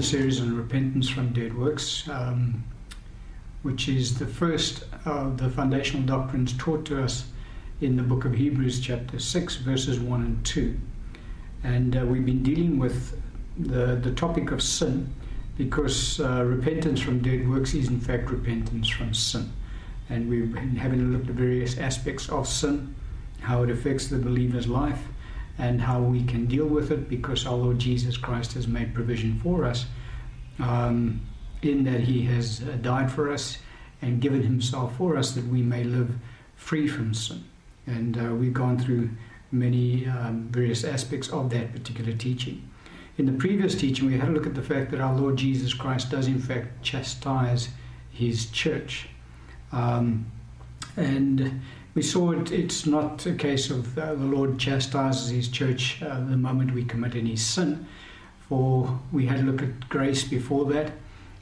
the series on repentance from dead works, um, which is the first of the foundational doctrines taught to us in the book of Hebrews, chapter 6, verses 1 and 2. And uh, we've been dealing with the, the topic of sin because uh, repentance from dead works is, in fact, repentance from sin. And we've been having a look at various aspects of sin, how it affects the believer's life, and how we can deal with it because our Lord Jesus Christ has made provision for us um, in that He has uh, died for us and given Himself for us that we may live free from sin. And uh, we've gone through many um, various aspects of that particular teaching. In the previous teaching, we had a look at the fact that our Lord Jesus Christ does, in fact, chastise His church. Um, and we saw it, it's not a case of uh, the Lord chastises his church uh, the moment we commit any sin, for we had a look at grace before that,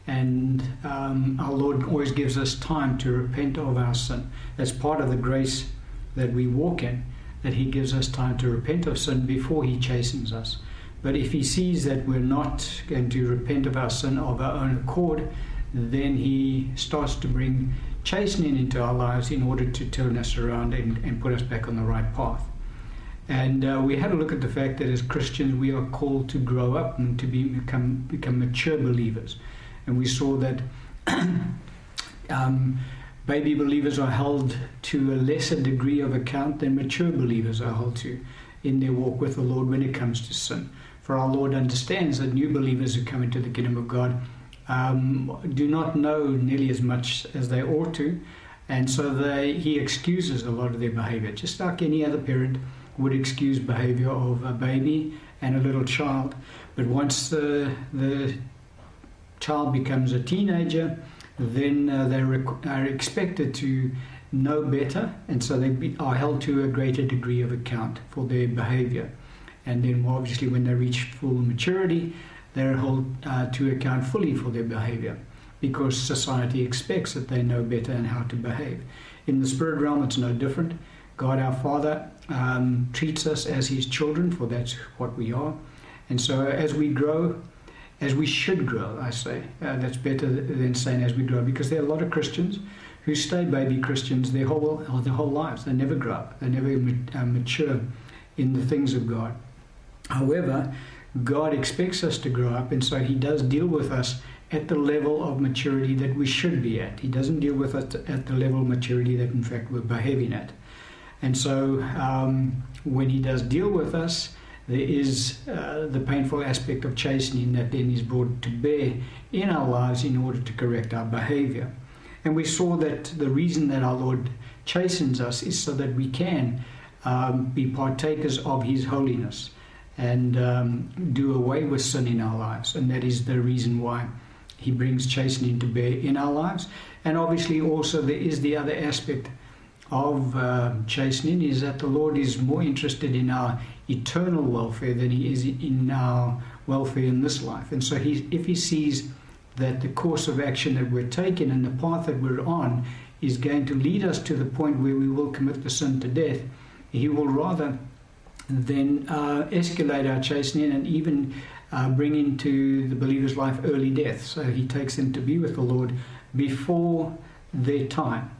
and um, our Lord always gives us time to repent of our sin. That's part of the grace that we walk in, that He gives us time to repent of sin before He chastens us. But if He sees that we're not going to repent of our sin of our own accord, then He starts to bring chastening into our lives in order to turn us around and, and put us back on the right path. And uh, we had a look at the fact that as Christians we are called to grow up and to be, become, become mature believers. And we saw that um, baby believers are held to a lesser degree of account than mature believers are held to in their walk with the Lord when it comes to sin. For our Lord understands that new believers who come into the kingdom of God um, do not know nearly as much as they ought to, and so they, he excuses a lot of their behavior, just like any other parent would excuse behavior of a baby and a little child. But once the, the child becomes a teenager, then uh, they are expected to know better, and so they be, are held to a greater degree of account for their behavior. And then, obviously, when they reach full maturity, they're held uh, to account fully for their behavior because society expects that they know better and how to behave. In the spirit realm, it's no different. God our Father um, treats us as His children, for that's what we are. And so, as we grow, as we should grow, I say, uh, that's better than saying as we grow, because there are a lot of Christians who stay baby Christians their whole their whole lives. They never grow up. They never uh, mature in the things of God. However, God expects us to grow up, and so He does deal with us at the level of maturity that we should be at. He doesn't deal with us at the level of maturity that, in fact, we're behaving at. And so, um, when He does deal with us, there is uh, the painful aspect of chastening that then is brought to bear in our lives in order to correct our behavior. And we saw that the reason that our Lord chastens us is so that we can um, be partakers of His holiness and um, do away with sin in our lives. And that is the reason why he brings chastening to bear in our lives. And obviously, also, there is the other aspect of uh, chastening is that the Lord is more interested in our eternal welfare than he is in our welfare in this life. And so, he, if he sees that the course of action that we're taking and the path that we're on is going to lead us to the point where we will commit the sin to death, he will rather then uh, escalate our chastening and even uh, bring into the believer's life early death. So he takes them to be with the Lord before their time.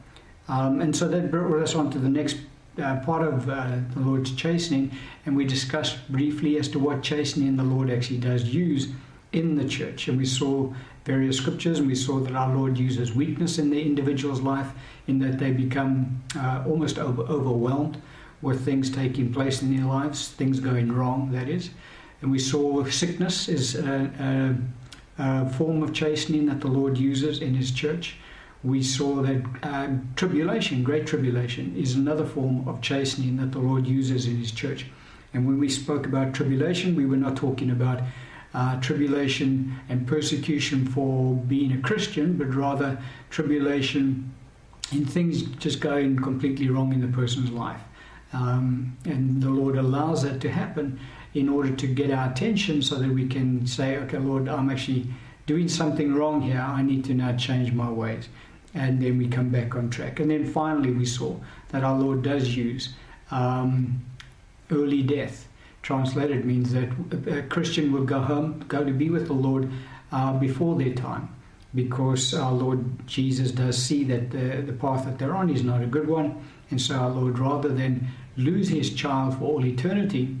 Um, and so that brought us on to the next uh, part of uh, the Lord's chastening, and we discussed briefly as to what chastening the Lord actually does use in the church. And we saw various scriptures, and we saw that our Lord uses weakness in the individual's life, in that they become uh, almost over- overwhelmed with things taking place in their lives, things going wrong, that is. And we saw sickness is a, a, a form of chastening that the Lord uses in His church. We saw that uh, tribulation, great tribulation, is another form of chastening that the Lord uses in His church. And when we spoke about tribulation, we were not talking about uh, tribulation and persecution for being a Christian, but rather tribulation in things just going completely wrong in the person's life. Um, and the Lord allows that to happen in order to get our attention so that we can say, okay, Lord, I'm actually doing something wrong here. I need to now change my ways. And then we come back on track. And then finally, we saw that our Lord does use um, early death. Translated means that a Christian will go home, go to be with the Lord uh, before their time because our Lord Jesus does see that the, the path that they're on is not a good one. And so our Lord, rather than lose his child for all eternity,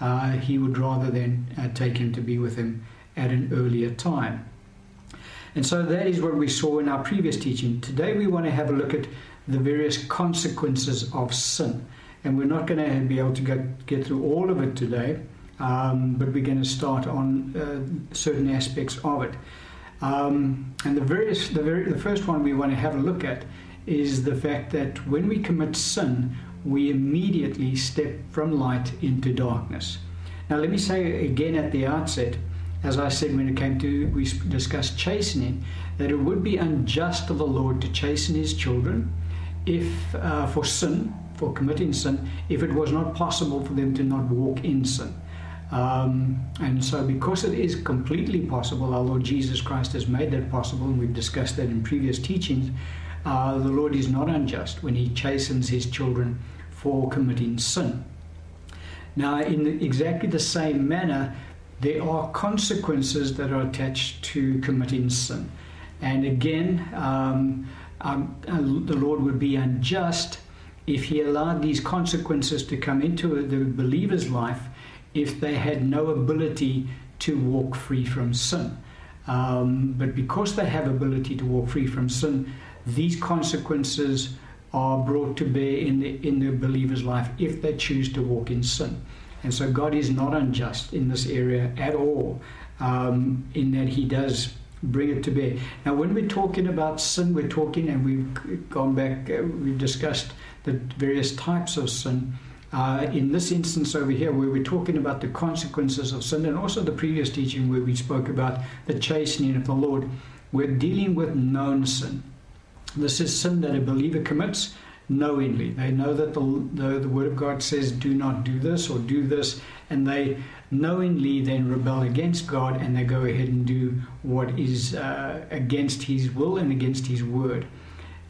uh, he would rather than uh, take him to be with him at an earlier time. And so that is what we saw in our previous teaching. Today we want to have a look at the various consequences of sin. And we're not going to be able to get, get through all of it today, um, but we're going to start on uh, certain aspects of it. Um, and the, various, the, very, the first one we want to have a look at is the fact that when we commit sin, we immediately step from light into darkness. Now, let me say again at the outset, as I said when it came to, we discussed chastening, that it would be unjust of the Lord to chasten his children if uh, for sin, for committing sin, if it was not possible for them to not walk in sin. Um, and so, because it is completely possible, our Lord Jesus Christ has made that possible, and we've discussed that in previous teachings. Uh, the Lord is not unjust when He chastens His children for committing sin. Now, in exactly the same manner, there are consequences that are attached to committing sin. And again, um, um, the Lord would be unjust if He allowed these consequences to come into the believer's life if they had no ability to walk free from sin. Um, but because they have ability to walk free from sin, these consequences are brought to bear in the in the believer's life if they choose to walk in sin. And so God is not unjust in this area at all, um, in that He does bring it to bear. Now, when we're talking about sin, we're talking, and we've gone back, uh, we've discussed the various types of sin. Uh, in this instance over here, where we're talking about the consequences of sin, and also the previous teaching where we spoke about the chastening of the Lord, we're dealing with known sin. This is sin that a believer commits knowingly. They know that the, the, the, Word of God says, do not do this or do this, and they knowingly then rebel against God and they go ahead and do what is uh, against His will and against His Word.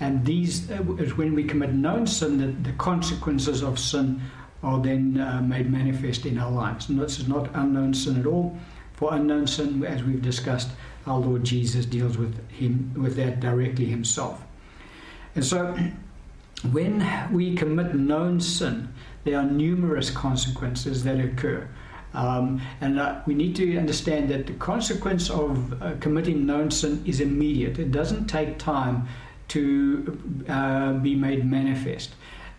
And these, uh, when we commit known sin, that the consequences of sin are then uh, made manifest in our lives. And this is not unknown sin at all. For unknown sin, as we've discussed, our Lord Jesus deals with him with that directly himself. And so, when we commit known sin, there are numerous consequences that occur. Um, and uh, we need to understand that the consequence of uh, committing known sin is immediate. It doesn't take time to uh, be made manifest.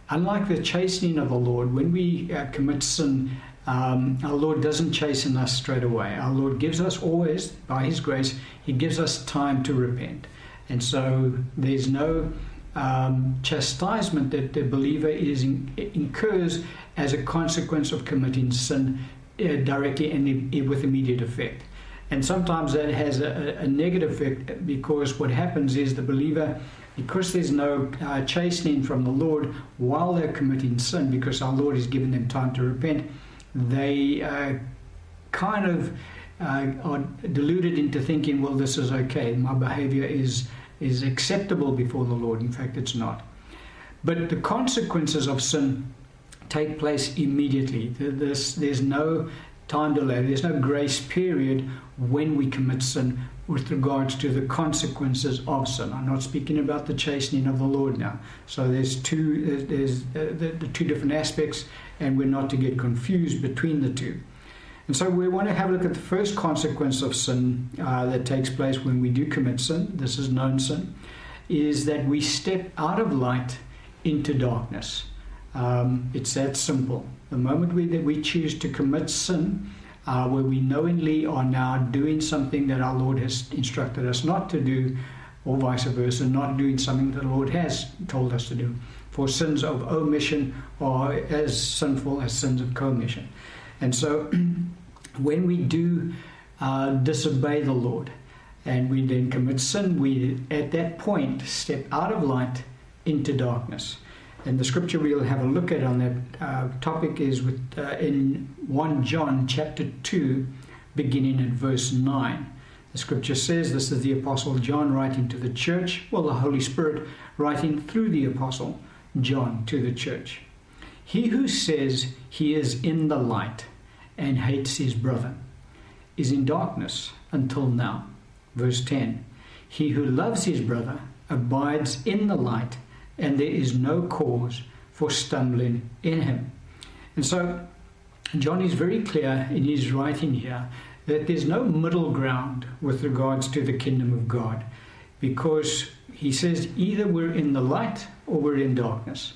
Unlike the chastening of the Lord, when we uh, commit sin, um, our Lord doesn't chasten us straight away. Our Lord gives us always, by His grace, He gives us time to repent. And so there's no um, chastisement that the believer is in, incurs as a consequence of committing sin uh, directly and with immediate effect. And sometimes that has a, a, negative effect because what happens is the believer because there's no uh, chastening from the Lord while they're committing sin, because our Lord has given them time to repent, they uh, kind of uh, are deluded into thinking, well, this is okay. My behavior is, is acceptable before the Lord. In fact, it's not. But the consequences of sin take place immediately. There's, there's no time delay, there's no grace period when we commit sin with regards to the consequences of sin. I'm not speaking about the chastening of the Lord now. So there's two there's, uh, the, the, two different aspects, and we're not to get confused between the two. And so we want to have a look at the first consequence of sin uh, that takes place when we do commit sin. This is known sin, is that we step out of light into darkness. Um, it's that simple. The moment we, that we choose to commit sin, uh, where we knowingly are now doing something that our Lord has instructed us not to do, or vice versa, not doing something that the Lord has told us to do. For sins of omission are as sinful as sins of commission. And so when we do uh, disobey the Lord and we then commit sin, we at that point step out of light into darkness. And the scripture we'll have a look at on that uh, topic is with, uh, in 1 John chapter 2, beginning at verse 9. The scripture says this is the Apostle John writing to the church, well, the Holy Spirit writing through the Apostle John to the church. He who says he is in the light and hates his brother is in darkness until now. Verse 10 He who loves his brother abides in the light, and there is no cause for stumbling in him. And so, John is very clear in his writing here that there's no middle ground with regards to the kingdom of God because he says either we're in the light or we're in darkness.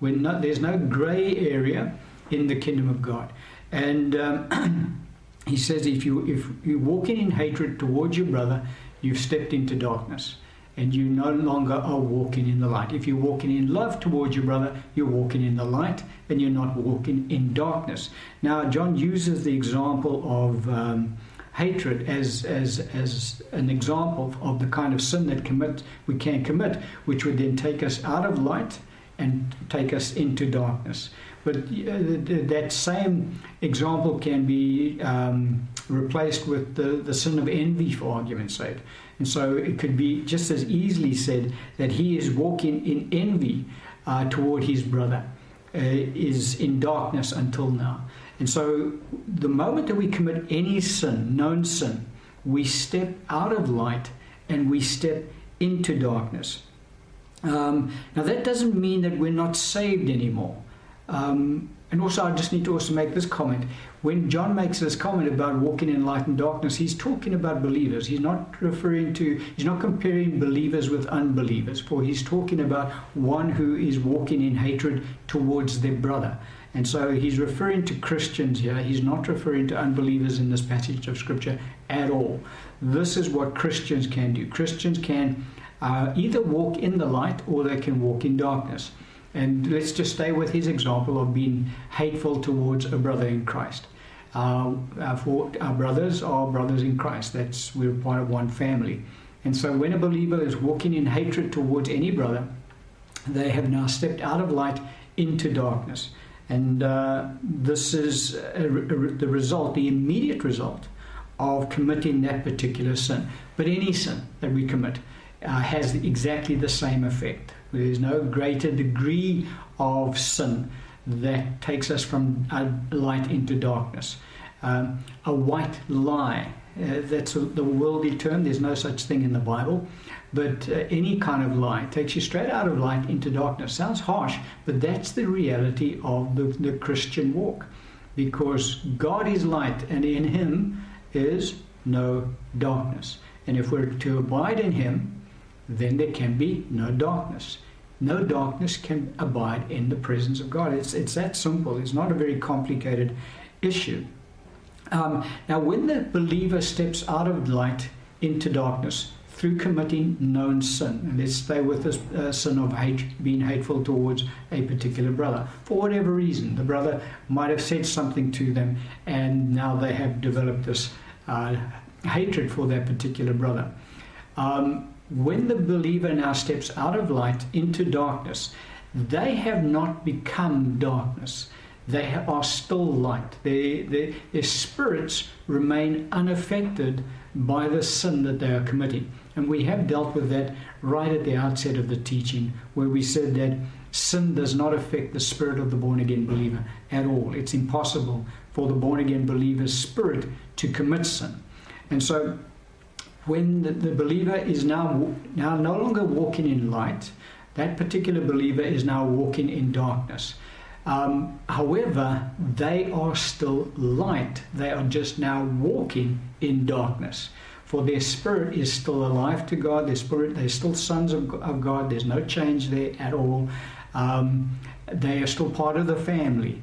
We're not, there's no grey area in the kingdom of God. And um, he says if, you, if you're walking in hatred towards your brother, you've stepped into darkness and you no longer are walking in the light. If you're walking in love towards your brother, you're walking in the light and you're not walking in darkness. Now, John uses the example of um, hatred as, as, as an example of the kind of sin that commit, we can commit, which would then take us out of light and take us into darkness. But uh, that same example can be um, replaced with the, the sin of envy, for argument's sake. And so it could be just as easily said that he is walking in envy uh, toward his brother, uh, is in darkness until now. And so the moment that we commit any sin, known sin, we step out of light and we step into darkness. Um, now, that doesn't mean that we're not saved anymore. Um, and also, I just need to also make this comment. When John makes this comment about walking in light and darkness, he's talking about believers. He's not referring to, he's not comparing believers with unbelievers, for he's talking about one who is walking in hatred towards their brother. And so he's referring to Christians here. He's not referring to unbelievers in this passage of Scripture at all. This is what Christians can do. Christians can uh, either walk in the light or they can walk in darkness. And let's just stay with his example of being hateful towards a brother in Christ. Uh, for our brothers are brothers in Christ. That's we're part of one family. And so when a believer is walking in hatred towards any brother, they have now stepped out of light into darkness. And uh, this is a, a, the result, the immediate result of committing that particular sin. But any sin that we commit uh, has exactly the same effect. There's no greater degree of sin that takes us from light into darkness. Um, a white lie, uh, that's a, the worldly term, there's no such thing in the Bible, but uh, any kind of lie takes you straight out of light into darkness. Sounds harsh, but that's the reality of the, the Christian walk because God is light and in Him is no darkness. And if we're to abide in Him, then there can be no darkness. No darkness can abide in the presence of God. It's, it's that simple. It's not a very complicated issue. Um, now, when the believer steps out of light into darkness through committing known sin, and let's stay with this uh, sin of hate, being hateful towards a particular brother, for whatever reason, the brother might have said something to them, and now they have developed this uh, hatred for that particular brother. Um, when the believer now steps out of light into darkness, they have not become darkness. They are still light. Their, their, their spirits remain unaffected by the sin that they are committing. And we have dealt with that right at the outset of the teaching, where we said that sin does not affect the spirit of the born again believer at all. It's impossible for the born again believer's spirit to commit sin. And so when the, the believer is now, now no longer walking in light, that particular believer is now walking in darkness. Um, however, they are still light. They are just now walking in darkness. For their spirit is still alive to God. Their spirit, they're still sons of, of God. There's no change there at all. Um, they are still part of the family.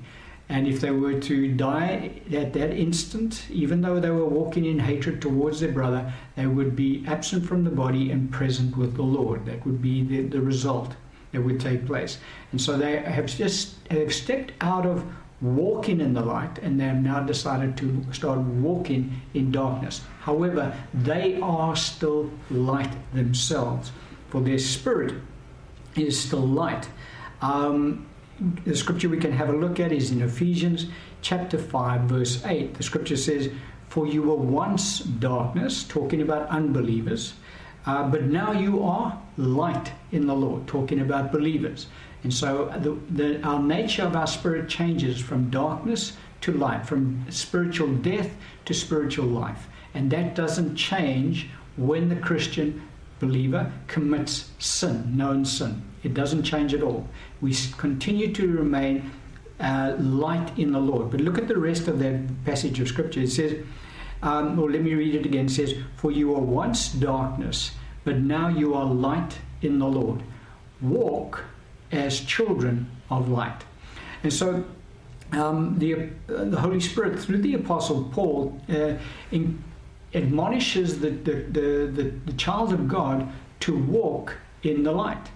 And if they were to die at that instant, even though they were walking in hatred towards their brother, they would be absent from the body and present with the Lord. That would be the, the result that would take place. And so they have just have stepped out of walking in the light and they have now decided to start walking in darkness. However, they are still light themselves, for their spirit is still light. Um, the scripture we can have a look at is in Ephesians chapter 5, verse 8. The scripture says, For you were once darkness, talking about unbelievers, uh, but now you are light in the Lord, talking about believers. And so the, the, our nature of our spirit changes from darkness to light, from spiritual death to spiritual life. And that doesn't change when the Christian believer commits sin, known sin. It doesn't change at all. We continue to remain uh, light in the Lord. But look at the rest of that passage of Scripture. It says, um, or let me read it again. It says, For you were once darkness, but now you are light in the Lord. Walk as children of light. And so um, the, uh, the Holy Spirit, through the Apostle Paul, uh, in, admonishes the, the, the, the, the child of God to walk in the light.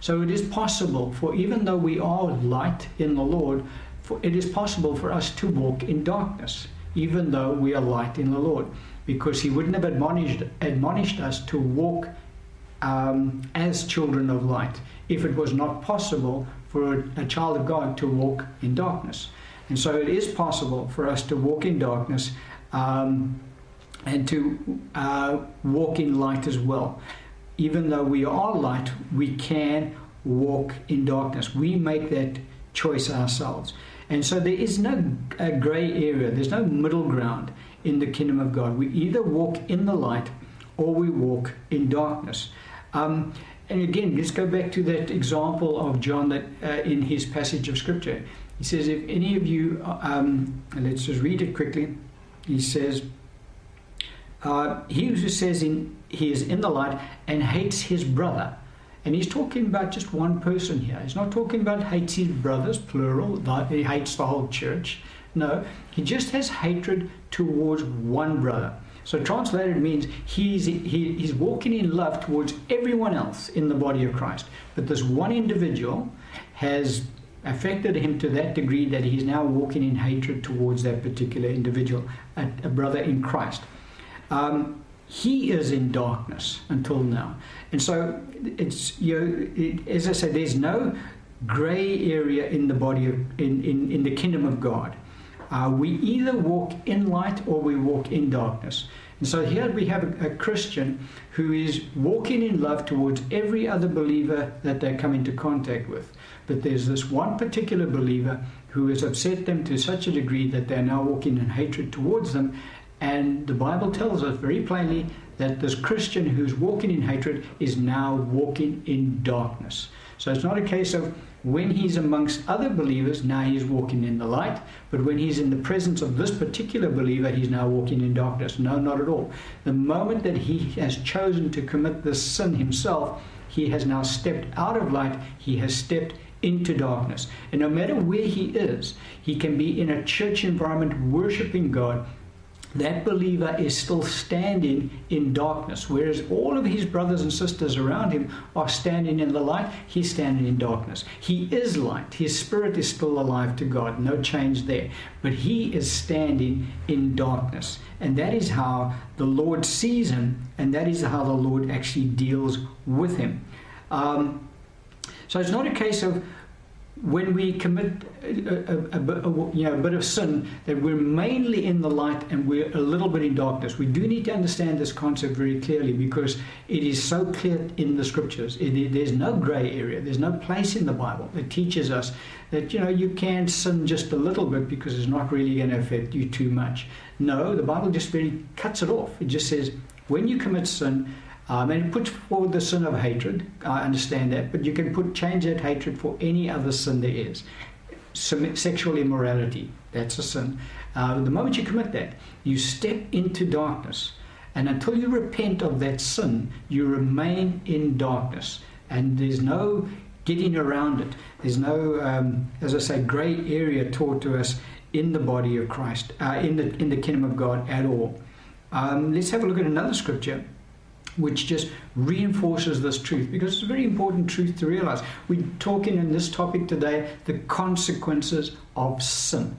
So it is possible for, even though we are light in the Lord, for, it is possible for us to walk in darkness, even though we are light in the Lord, because He wouldn't have admonished, admonished us to walk um, as children of light if it was not possible for a, a child of God to walk in darkness. And so it is possible for us to walk in darkness um, and to uh, walk in light as well. Even though we are light, we can walk in darkness. We make that choice ourselves. And so there is no uh, grey area, there's no middle ground in the kingdom of God. We either walk in the light or we walk in darkness. Um, and again, let's go back to that example of John that uh, in his passage of scripture. He says, if any of you, um, let's just read it quickly. He says, uh, he who says in, he is in the light and hates his brother. And he's talking about just one person here. He's not talking about hates his brothers, plural, he hates the whole church. No, he just has hatred towards one brother. So translated means he's, he, he's walking in love towards everyone else in the body of Christ. But this one individual has affected him to that degree that he's now walking in hatred towards that particular individual, a, a brother in Christ. Um, he is in darkness until now. And so it's, you know, it, as I said, there's no grey area in the body of, in, in, in the kingdom of God. Uh, we either walk in light or we walk in darkness. And so here we have a, a, Christian who is walking in love towards every other believer that they come into contact with. But there's this one particular believer who has upset them to such a degree that they're now walking in hatred towards them. And the Bible tells us very plainly that this Christian who's walking in hatred is now walking in darkness. So it's not a case of when he's amongst other believers, now he's walking in the light. But when he's in the presence of this particular believer, he's now walking in darkness. No, not at all. The moment that he has chosen to commit this sin himself, he has now stepped out of light, he has stepped into darkness. And no matter where he is, he can be in a church environment worshiping God that believer is still standing in darkness. Whereas all of his brothers and sisters around him are standing in the light, he's standing in darkness. He is light. His spirit is still alive to God. No change there. But he is standing in darkness. And that is how the Lord sees him, and that is how the Lord actually deals with him. Um, so it's not a case of when we commit a, a, a, you know, a bit of sin, that we're mainly in the light and we're a little bit in darkness. We do need to understand this concept very clearly because it is so clear in the scriptures. It, there's no grey area. There's no place in the Bible that teaches us that you know you can sin just a little bit because it's not really going to affect you too much. No, the Bible just very cuts it off. It just says when you commit sin, um, and it puts forward the sin of hatred. I understand that, but you can put change that hatred for any other sin there is. Sexual immorality, that's a sin. Uh, the moment you commit that, you step into darkness. And until you repent of that sin, you remain in darkness. And there's no getting around it. There's no, um, as I say, grey area taught to us in the body of Christ, uh, in, the, in the kingdom of God at all. Um, let's have a look at another scripture which just reinforces this truth because it's a very important truth to realize. We're talking in this topic today the consequences of sin.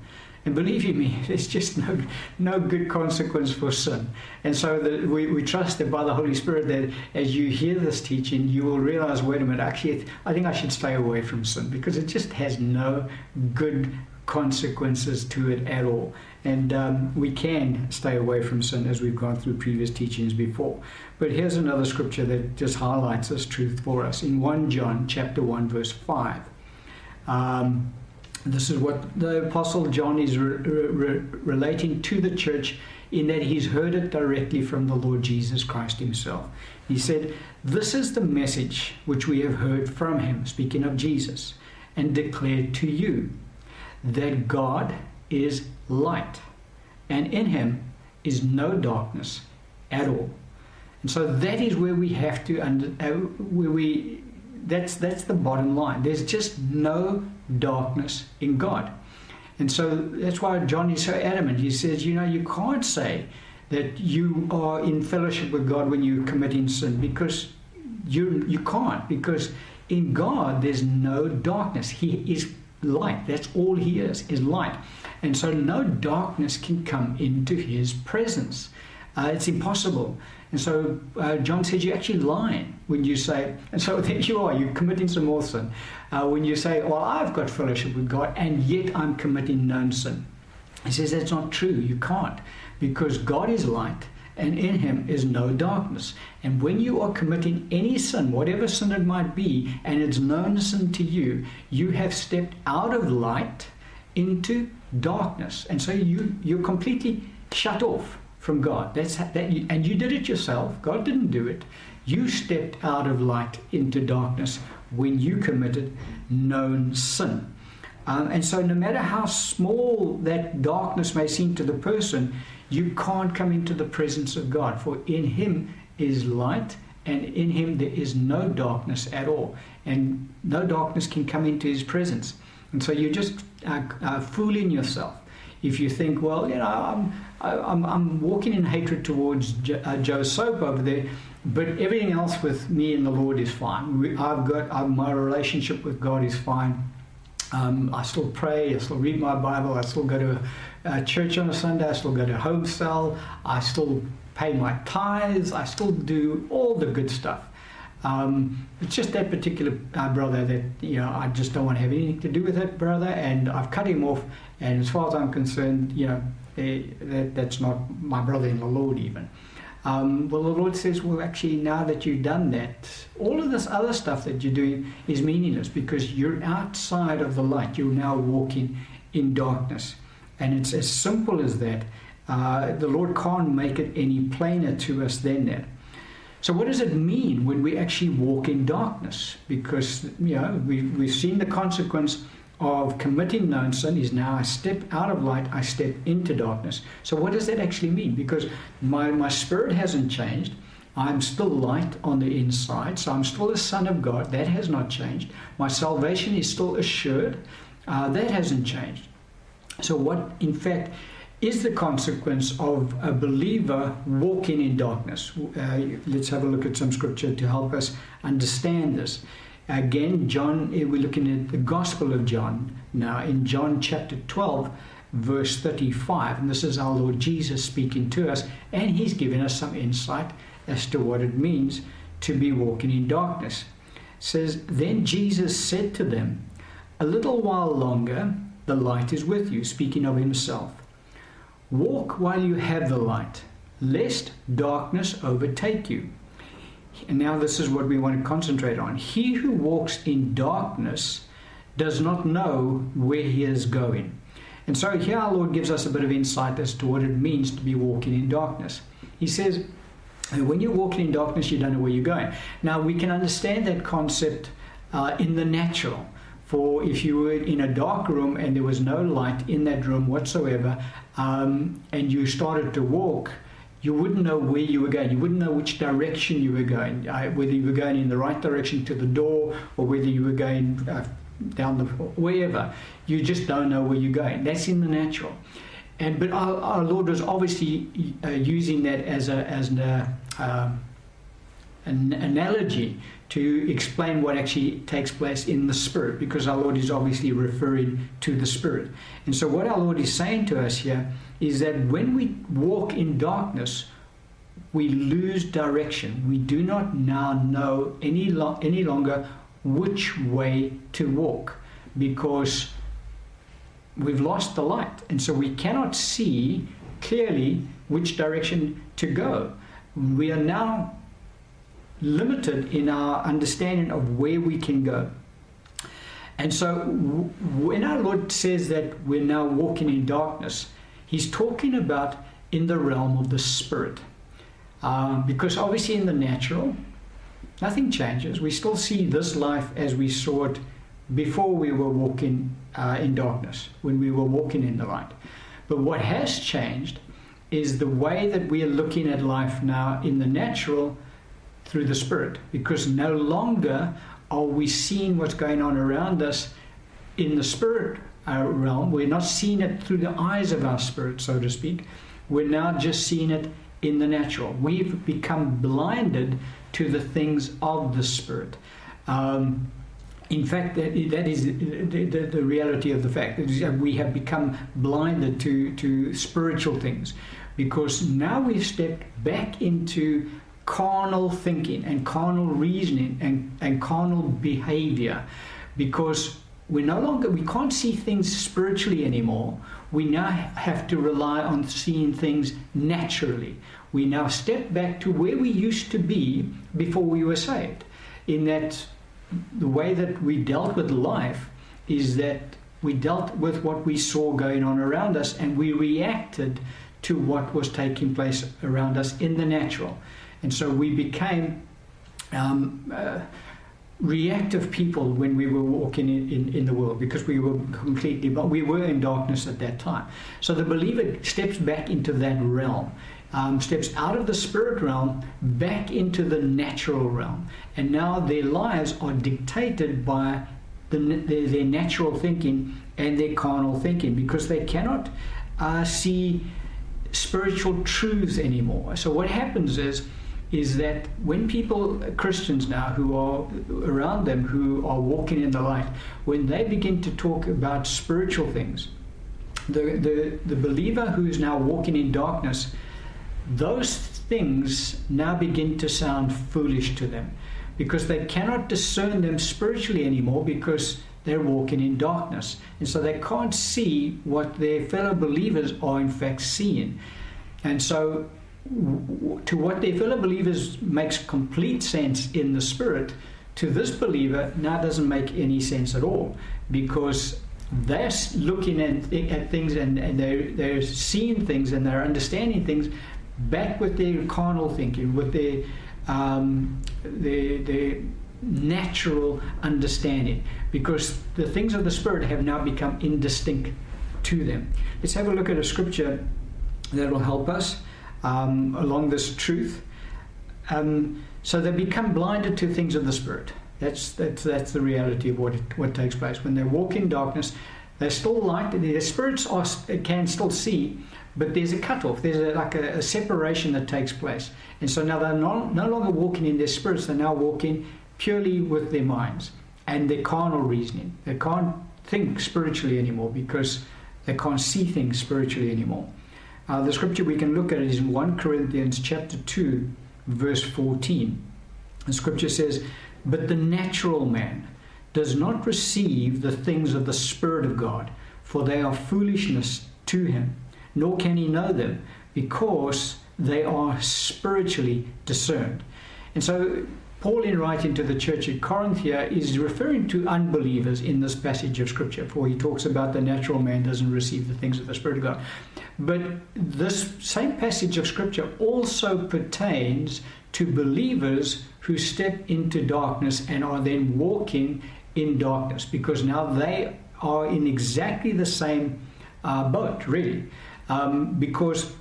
And believe you me, there's just no, no good consequence for sin. And so the, we, we trust that by the Holy Spirit that as you hear this teaching, you will realize, wait a minute, actually, I think I should stay away from sin because it just has no good consequences to it at all. And um, we can stay away from sin as we've gone through previous teachings before. But here's another scripture that just highlights this truth for us in 1 John chapter 1 verse 5. Um, This is what the Apostle John is re- re- relating to the church in that he's heard it directly from the Lord Jesus Christ himself. He said, This is the message which we have heard from him, speaking of Jesus, and declared to you that God is light, and in him is no darkness at all. And so that is where we have to under, uh, where we that's that's the bottom line. There's just no darkness in God. And so that's why John is so adamant. He says, you know, you can't say that you are in fellowship with God when you're committing sin because you you can't because in God there's no darkness. He is light. That's all he is, is light. And so no darkness can come into his presence. Uh, it's impossible. And so uh, John says you're actually lying when you say, and so there you are, you're committing some more sin. Uh, when you say, well, I've got fellowship with God and yet I'm committing known sin. He says that's not true. You can't because God is light and in him is no darkness. And when you are committing any sin, whatever sin it might be, and it's known sin to you, you have stepped out of light into darkness. And so you, you're completely shut off from God. That's that, you, and you did it yourself. God didn't do it. You stepped out of light into darkness when you committed known sin. Um, and so, no matter how small that darkness may seem to the person, you can't come into the presence of God. For in Him is light, and in Him there is no darkness at all. And no darkness can come into His presence. And so, you're just uh, uh, fooling yourself if you think, well, you know, I'm, I'm, I'm walking in hatred towards uh, Joe Soap over there, but everything else with me and the Lord is fine. I've got my relationship with God is fine. Um, I still pray. I still read my Bible. I still go to a church on a Sunday. I still go to home cell. I still pay my tithes. I still do all the good stuff. Um, it's just that particular uh, brother that you know I just don't want to have anything to do with that brother, and I've cut him off. And as far as I'm concerned, you know eh, that that's not my brother in the Lord even. Um, well, the Lord says, well, actually, now that you've done that, all of this other stuff that you're doing is meaningless because you're outside of the light. You're now walking in darkness, and it's as simple as that. Uh, the Lord can't make it any plainer to us than that. So, what does it mean when we actually walk in darkness? Because, you know, we've, we've seen the consequence of committing known sin is now I step out of light, I step into darkness. So, what does that actually mean? Because my, my spirit hasn't changed. I'm still light on the inside, so I'm still a son of God. That has not changed. My salvation is still assured. Uh, that hasn't changed. So, what in fact is the consequence of a believer walking in darkness. Uh, let's have a look at some scripture to help us understand this. Again, John, eh, we're looking at the Gospel of John now in John chapter 12, verse 35. And this is our Lord Jesus speaking to us, and he's giving us some insight as to what it means to be walking in darkness. It says, Then Jesus said to them, A little while longer, the light is with you, speaking of himself. Walk while you have the light, lest darkness overtake you. And now, this is what we want to concentrate on. He who walks in darkness does not know where he is going. And so, here our Lord gives us a bit of insight as to what it means to be walking in darkness. He says, when you're walking in darkness, you don't know where you're going. Now, we can understand that concept uh, in the natural. For if you were in a dark room and there was no light in that room whatsoever, um, and you started to walk, you wouldn't know where you were going. You wouldn't know which direction you were going, uh, whether you were going in the right direction to the door or whether you were going uh, down the wherever. You just don't know where you're going. That's in the natural. And but our, our Lord was obviously uh, using that as a as an, uh, an analogy to explain what actually takes place in the spirit, because our Lord is obviously referring to the spirit. And so, what our Lord is saying to us here is that when we walk in darkness, we lose direction. We do not now know any, lo- any longer which way to walk because we've lost the light. And so we cannot see clearly which direction to go. We are now limited in our understanding of where we can go. And so when our Lord says that we're now walking in darkness, he's talking about in the realm of the spirit. Um, because obviously in the natural, nothing changes. We still see this life as we saw it before we were walking uh, in darkness, when we were walking in the light. But what has changed is the way that we are looking at life now in the natural through the spirit, because no longer are we seeing what's going on around us in the spirit realm. We're not seeing it through the eyes of our spirit, so to speak. We're now just seeing it in the natural. We've become blinded to the things of the spirit. Um, in fact, that, that is the, the, the, reality of the fact. We have become blinded to, to spiritual things because now we've stepped back into carnal thinking and carnal reasoning and, and carnal behavior because we no longer we can't see things spiritually anymore. We now have to rely on seeing things naturally. We now step back to where we used to be before we were saved. In that the way that we dealt with life is that we dealt with what we saw going on around us and we reacted to what was taking place around us in the natural. And so we became um, uh, reactive people when we were walking in, in, in, the world because we were completely, but we were in darkness at that time. So the believer steps back into that realm. Um, steps out of the spirit realm back into the natural realm. And now their lives are dictated by the, their, their natural thinking and their carnal thinking because they cannot uh, see spiritual truths anymore. So what happens is is that when people, Christians now, who are around them, who are walking in the light, when they begin to talk about spiritual things, the, the, the believer who is now walking in darkness, those things now begin to sound foolish to them because they cannot discern them spiritually anymore because they're walking in darkness. And so they can't see what their fellow believers are in fact seeing. And so to what their fellow believers makes complete sense in the spirit, to this believer now doesn't make any sense at all. Because they're looking at, at things and, and they're, they're seeing things and they're understanding things back with their carnal thinking, with their, um, their, their natural understanding. Because the things of the spirit have now become indistinct to them. Let's have a look at a scripture that will help us um, along this truth. Um, so they become blinded to things of the spirit. That's that's that's the reality of what what takes place when they walk in darkness. They're still light. Their spirits are, can still see, but there's a cutoff. There's a, like a, a, separation that takes place, and so now they're no longer walking in their spirits. They're now walking purely with their minds and their carnal reasoning. They can't think spiritually anymore because they can't see things spiritually anymore. Uh, the scripture we can look at is in 1 Corinthians chapter 2, verse 14. The scripture says, But the natural man does not receive the things of the Spirit of God, for they are foolishness to him, nor can he know them, because they are spiritually discerned. And so Paul, in writing to the church at Corinth here, is referring to unbelievers in this passage of Scripture, for he talks about the natural man doesn't receive the things of the Spirit of God. But this same passage of Scripture also pertains to believers who step into darkness and are then walking in darkness, because now they are in exactly the same uh, boat, really, um, because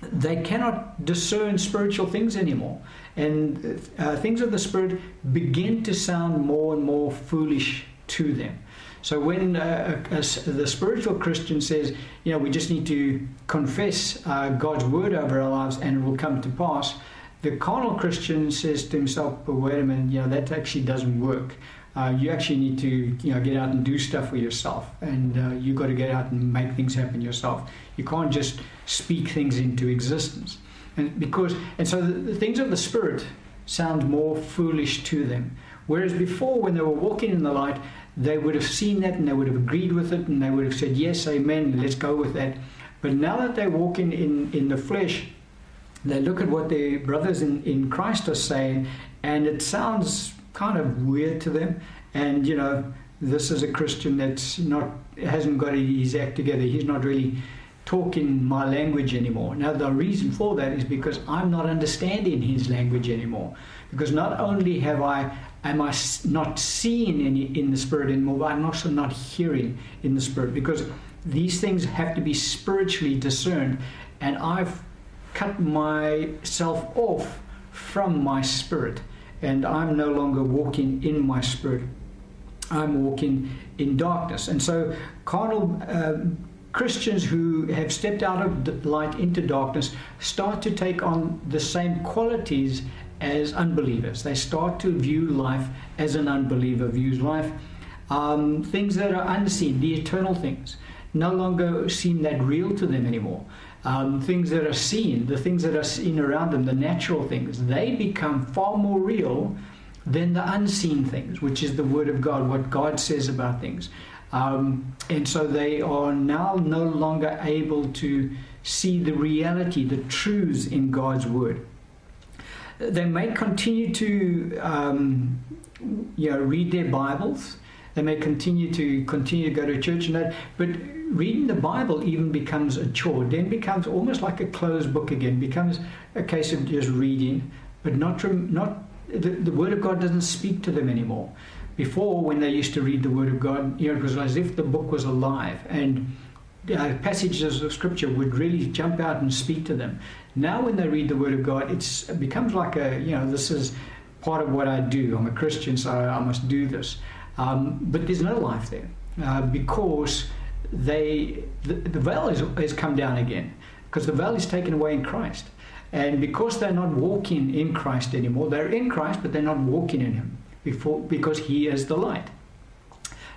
they cannot discern spiritual things anymore and uh, things of the Spirit begin to sound more and more foolish to them. So when uh, a, a, the spiritual Christian says, you know, we just need to confess uh, God's word over our lives and it will come to pass, the carnal Christian says to himself, well, wait a minute, you know, that actually doesn't work. Uh, you actually need to, you know, get out and do stuff for yourself, and uh, you've got to get out and make things happen yourself. You can't just speak things into existence. And because and so the, the things of the spirit sound more foolish to them. Whereas before, when they were walking in the light, they would have seen that and they would have agreed with it and they would have said, Yes, amen, let's go with that. But now that they're walking in, in the flesh, they look at what their brothers in, in Christ are saying, and it sounds kind of weird to them. And, you know, this is a Christian that's not hasn't got his act together. He's not really talking my language anymore. Now the reason for that is because I'm not understanding his language anymore. Because not only have I am I not seeing any in the spirit anymore, but I'm also not hearing in the spirit because these things have to be spiritually discerned, and I've cut myself off from my spirit, and I'm no longer walking in my spirit. I'm walking in darkness, and so carnal. Uh, Christians who have stepped out of light into darkness start to take on the same qualities as unbelievers. They start to view life as an unbeliever views life. Um, things that are unseen, the eternal things, no longer seem that real to them anymore. Um, things that are seen, the things that are seen around them, the natural things, they become far more real than the unseen things, which is the Word of God, what God says about things. Um, and so they are now no longer able to see the reality, the truths in God's Word. They may continue to um, you know, read their Bibles. They may continue to continue to go to church and that, but reading the Bible even becomes a chore. Then becomes almost like a closed book again. Becomes a case of just reading, but not not the, the Word of God doesn't speak to them anymore. Before, when they used to read the Word of God, you know, it was as if the book was alive and uh, passages of Scripture would really jump out and speak to them. Now, when they read the Word of God, it's, it becomes like a, you know, this is part of what I do. I'm a Christian, so I must do this. Um, but there's no life there uh, because they the, the veil has come down again because the veil is taken away in Christ. And because they're not walking in Christ anymore, they're in Christ, but they're not walking in Him before because He is the light.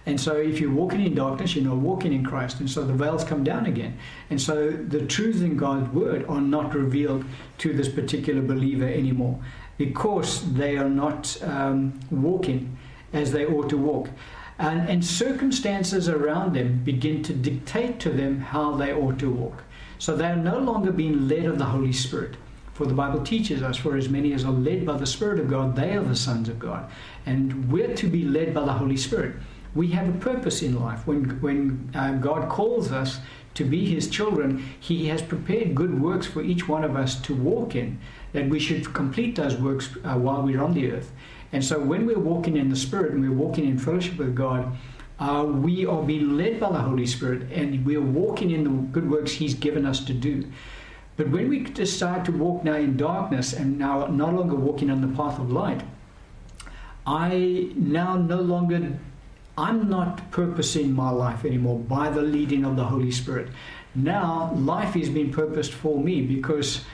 And so, if you're walking in darkness, you're not walking in Christ. And so, the veils come down again. And so, the truths in God's word are not revealed to this particular believer anymore because they are not um, walking as they ought to walk. And, and circumstances around them begin to dictate to them how they ought to walk. So, they are no longer being led of the Holy Spirit. For the Bible teaches us, for as many as are led by the Spirit of God, they are the sons of God. And we're to be led by the Holy Spirit. We have a purpose in life. When, when uh, God calls us to be His children, He has prepared good works for each one of us to walk in, that we should complete those works uh, while we're on the earth. And so when we're walking in the Spirit and we're walking in fellowship with God, uh, we are being led by the Holy Spirit and we're walking in the good works He's given us to do. But when we decide to walk now in darkness and now no longer walking on the path of light, I now no longer, I'm not purposing my life anymore by the leading of the Holy Spirit. Now life is being purposed for me because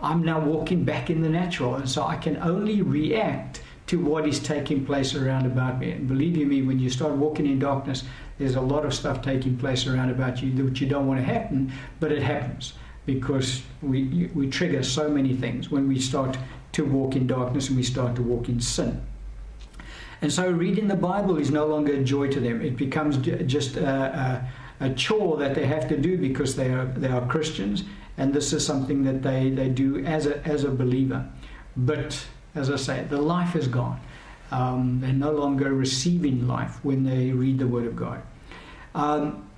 I'm now walking back in the natural, and so I can only react to what is taking place around about me. And believe you me, when you start walking in darkness, there's a lot of stuff taking place around about you that you don't want to happen, but it happens because we, we trigger so many things when we start to walk in darkness and we start to walk in sin. And so reading the Bible is no longer a joy to them. It becomes just a, a, a chore that they have to do because they are, they are Christians, and this is something that they, they do as a, as a believer. But as I say, the life is gone. Um, they're no longer receiving life when they read the Word of God. Um,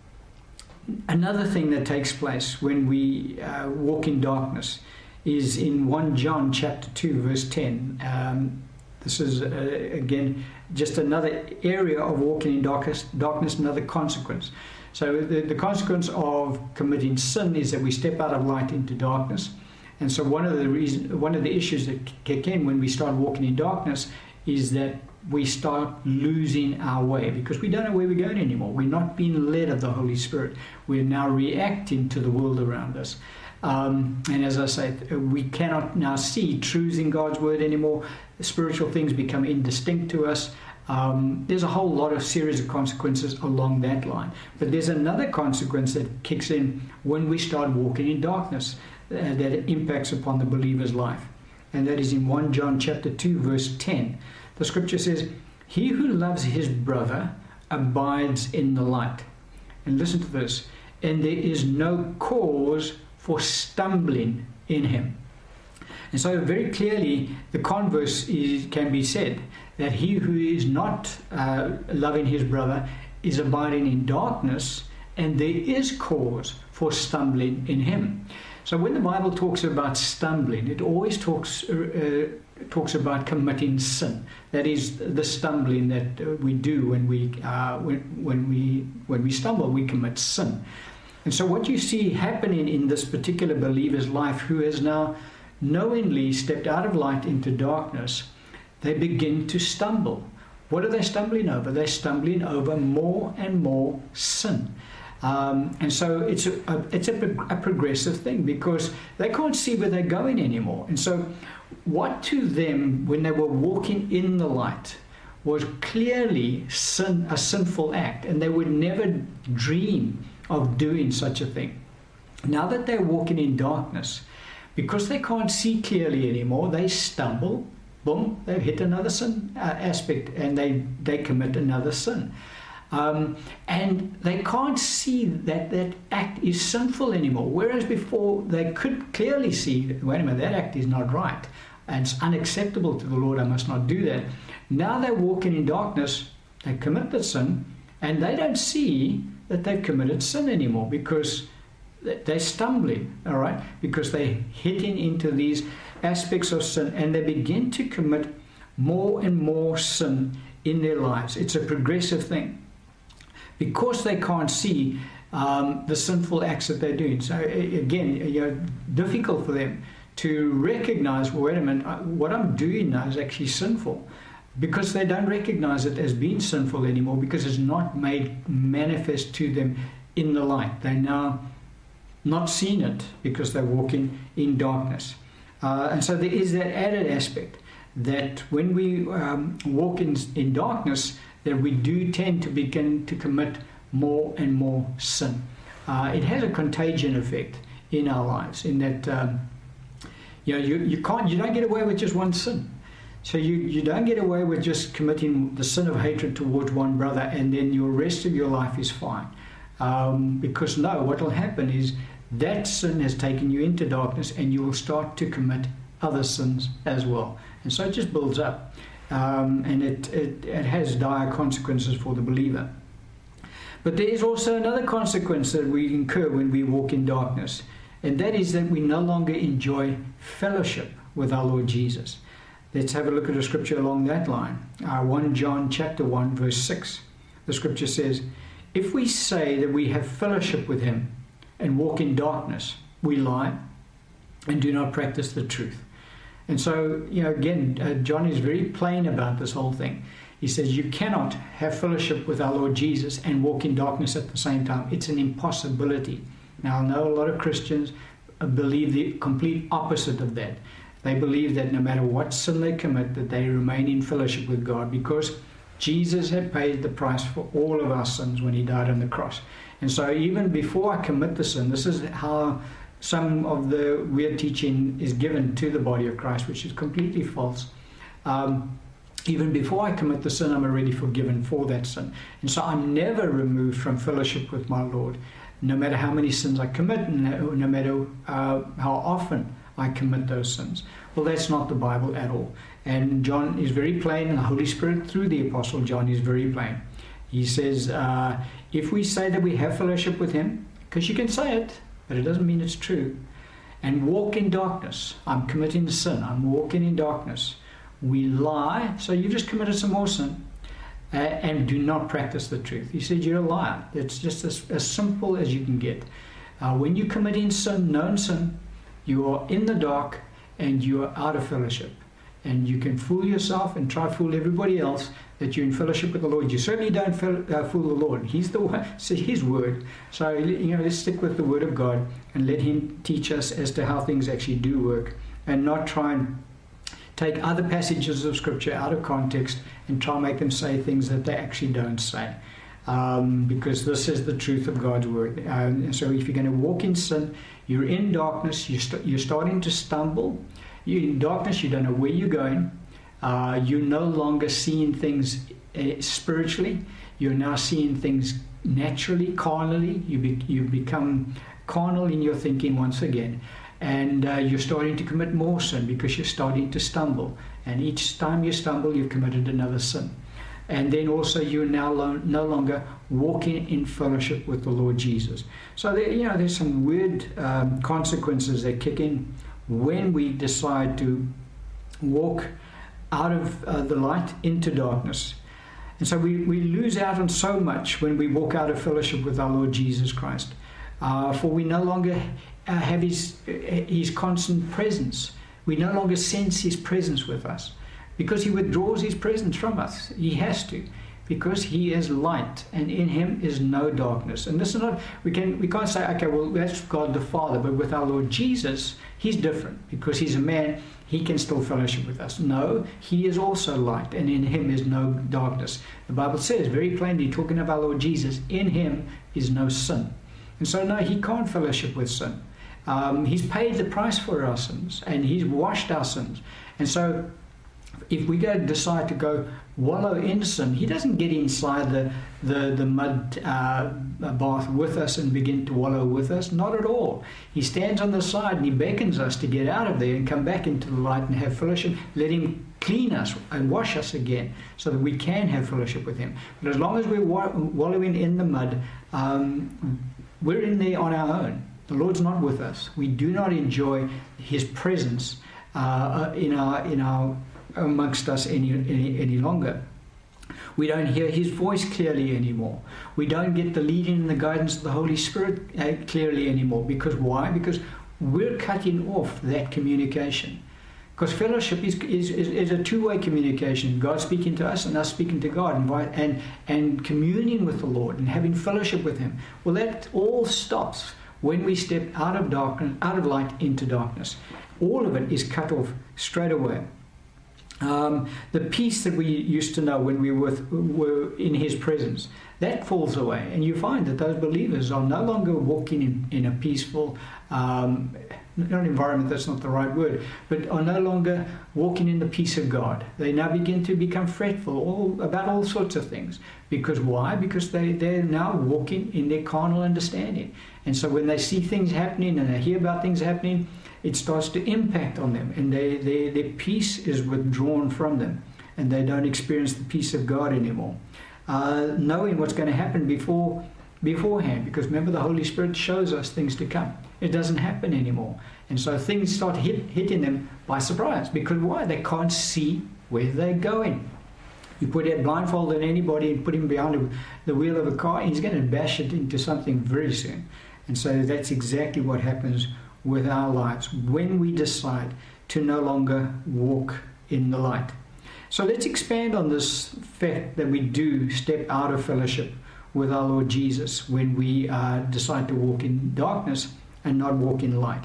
another thing that takes place when we uh, walk in darkness is in 1 John chapter 2 verse 10. Um, this is uh, again just another area of walking in darkness, darkness another consequence. So the, the consequence of committing sin is that we step out of light into darkness. And so one of the reason, one of the issues that kick in when we start walking in darkness is that we start losing our way because we don't know where we're going anymore. We're not being led of the Holy Spirit. We're now reacting to the world around us. Um, and as I say, we cannot now see truths in God's word anymore. Spiritual things become indistinct to us. Um, there's a whole lot of series of consequences along that line. But there's another consequence that kicks in when we start walking in darkness uh, that impacts upon the believer's life. And that is in 1 John chapter 2 verse 10. The scripture says, He who loves his brother abides in the light. And listen to this. And there is no cause for stumbling in him. And so, very clearly, the converse is, can be said that he who is not uh, loving his brother is abiding in darkness, and there is cause for stumbling in him. So, when the Bible talks about stumbling, it always talks uh, talks about committing sin. That is the stumbling that we do when we uh, when, when we when we stumble, we commit sin. And so, what you see happening in this particular believer's life, who has now knowingly stepped out of light into darkness, they begin to stumble. What are they stumbling over? They're stumbling over more and more sin. Um, and so it's a, a it's a, a, progressive thing because they can't see where they're going anymore. And so, what to them, when they were walking in the light, was clearly sin, a sinful act, and they would never dream of doing such a thing. Now that they're walking in darkness, because they can't see clearly anymore, they stumble, boom, they've hit another sin uh, aspect and they, they commit another sin. Um, and they can't see that that act is sinful anymore. Whereas before they could clearly see, wait a minute, that act is not right. And it's unacceptable to the Lord, I must not do that. Now they're walking in darkness, they commit the sin, and they don't see that they've committed sin anymore because they're stumbling, all right, because they're hitting into these aspects of sin and they begin to commit more and more sin in their lives. It's a progressive thing because they can't see um, the sinful acts that they're doing. So again, you know, difficult for them to recognize. Well, wait a minute, what I'm doing now is actually sinful. Because they don't recognize it as being sinful anymore, because it's not made manifest to them in the light. They now not seen it because they're walking in darkness. Uh, and so there is that added aspect that when we um, walk in, in darkness, that we do tend to begin to commit more and more sin. Uh, it has a contagion effect in our lives in that um, you know you, you can't you don't get away with just one sin. So you, you don't get away with just committing the sin of hatred towards one brother and then your rest of your life is fine. Um, because no, what will happen is that sin has taken you into darkness and you will start to commit other sins as well. And so it just builds up. Um, and it, it, it has dire consequences for the believer. But there is also another consequence that we incur when we walk in darkness, and that is that we no longer enjoy fellowship with our Lord Jesus. Let's have a look at a scripture along that line. Uh, 1 John chapter 1 verse 6. The scripture says, "If we say that we have fellowship with him and walk in darkness, we lie and do not practice the truth. And so, you know, again, uh, John is very plain about this whole thing. He says, You cannot have fellowship with our Lord Jesus and walk in darkness at the same time. It's an impossibility. Now, I know a lot of Christians uh, believe the complete opposite of that. They believe that no matter what sin they commit, that they remain in fellowship with God because Jesus had paid the price for all of our sins when he died on the cross. And so, even before I commit the sin, this is how some of the weird teaching is given to the body of Christ, which is completely false. Um, even before I commit the sin, I'm already forgiven for that sin. And so I'm never removed from fellowship with my Lord, no matter how many sins I commit, no matter uh, how often I commit those sins. Well, that's not the Bible at all. And John is very plain, and the Holy Spirit, through the Apostle John, is very plain. He says, uh, if we say that we have fellowship with Him, because you can say it, but it doesn't mean it's true, and walk in darkness, I'm committing sin, I'm walking in darkness. We lie, so you've just committed some more sin, uh, and do not practice the truth. He said you're a liar. It's just as, as simple as you can get. Uh, when you commit in sin, known sin, you are in the dark and you are out of fellowship. And you can fool yourself and try to fool everybody else that you're in fellowship with the Lord. You certainly don't uh, fool the Lord. He's the one, it's His word. So, you know, let's stick with the word of God and let Him teach us as to how things actually do work and not try and take other passages of Scripture out of context and try and make them say things that they actually don't say. Um, because this is the truth of God's word. Um, so if you're going to walk in sin, you're in darkness, you're, st- you're starting to stumble, you're in darkness, you don't know where you're going. Uh, you're no longer seeing things uh, spiritually. You're now seeing things naturally, carnally. You, be, you become carnal in your thinking once again. and uh, you're starting to commit more sin because you're starting to stumble. And each time you stumble, you've committed another sin. And then also, you're now lo- no longer walking in fellowship with the Lord Jesus. So, there, you know, there's some weird um, consequences that kick in when we decide to walk out of uh, the light into darkness. And so we, we lose out on so much when we walk out of fellowship with our Lord Jesus Christ. Uh, for we no longer uh, have his, uh, his constant presence. We no longer sense his presence with us because he withdraws his presence from us. He has to because he is light and in him is no darkness. And this is not we can we can't say, okay, well that's God the Father, but with our Lord Jesus, he's different because he's a man, he can still fellowship with us. No, he is also light, and in him is no darkness. The Bible says very plainly, talking of our Lord Jesus, in him is no sin. And so no, he can't fellowship with sin. Um, he's paid the price for our sins and he's washed our sins. And so if we go decide to go wallow in sin, he doesn't get inside the the, the mud uh, bath with us and begin to wallow with us. Not at all. He stands on the side and he beckons us to get out of there and come back into the light and have fellowship. Let him clean us and wash us again so that we can have fellowship with him. But as long as we're wallowing in the mud, um, we're in there on our own. The Lord's not with us. We do not enjoy His presence uh, in our in our amongst us any, any, any longer. We don't hear his voice clearly anymore. We don't get the leading and the guidance of the Holy Spirit uh, clearly anymore. Because why? Because we're cutting off that communication. Because fellowship is, is, is, a two way communication God speaking to us and us speaking to God, and, and, and communing with the Lord and having fellowship with Him. Well, that all stops when we step out of darkness, out of light into darkness. All of it is cut off straight away. Um, the peace that we used to know when we were, were in His presence, that falls away. And you find that those believers are no longer walking in, in a peaceful, um, not environment, that's not the right word, but are no longer walking in the peace of God. They now begin to become fretful all, about all sorts of things. Because why? Because they, they're now walking in their carnal understanding. And so when they see things happening and they hear about things happening, it starts to impact on them, and they, they, their peace is withdrawn from them, and they don't experience the peace of God anymore. Uh, knowing what's going to happen before beforehand, because remember the Holy Spirit shows us things to come. It doesn't happen anymore, and so things start hit, hitting them by surprise. Because why? They can't see where they're going. You put a blindfold on anybody and put him behind the wheel of a car, he's going to bash it into something very soon. And so that's exactly what happens with our lives when we decide to no longer walk in the light. So let's expand on this fact that we do step out of fellowship with our Lord Jesus when we uh, decide to walk in darkness and not walk in light.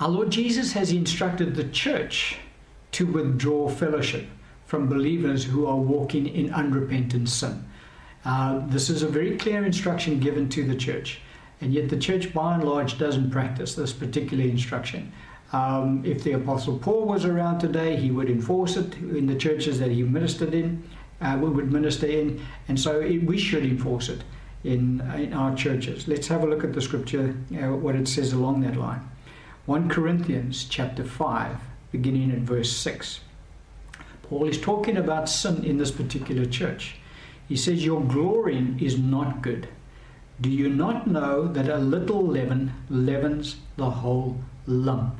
Our Lord Jesus has instructed the church to withdraw fellowship from believers who are walking in unrepentant sin. Uh, this is a very clear instruction given to the church. And yet, the church by and large doesn't practice this particular instruction. Um, if the Apostle Paul was around today, he would enforce it in the churches that he ministered in, uh, we would minister in, and so it, we should enforce it in, in our churches. Let's have a look at the scripture, uh, what it says along that line. 1 Corinthians chapter 5, beginning at verse 6. Paul is talking about sin in this particular church. He says, Your glorying is not good. Do you not know that a little leaven leavens the whole lump?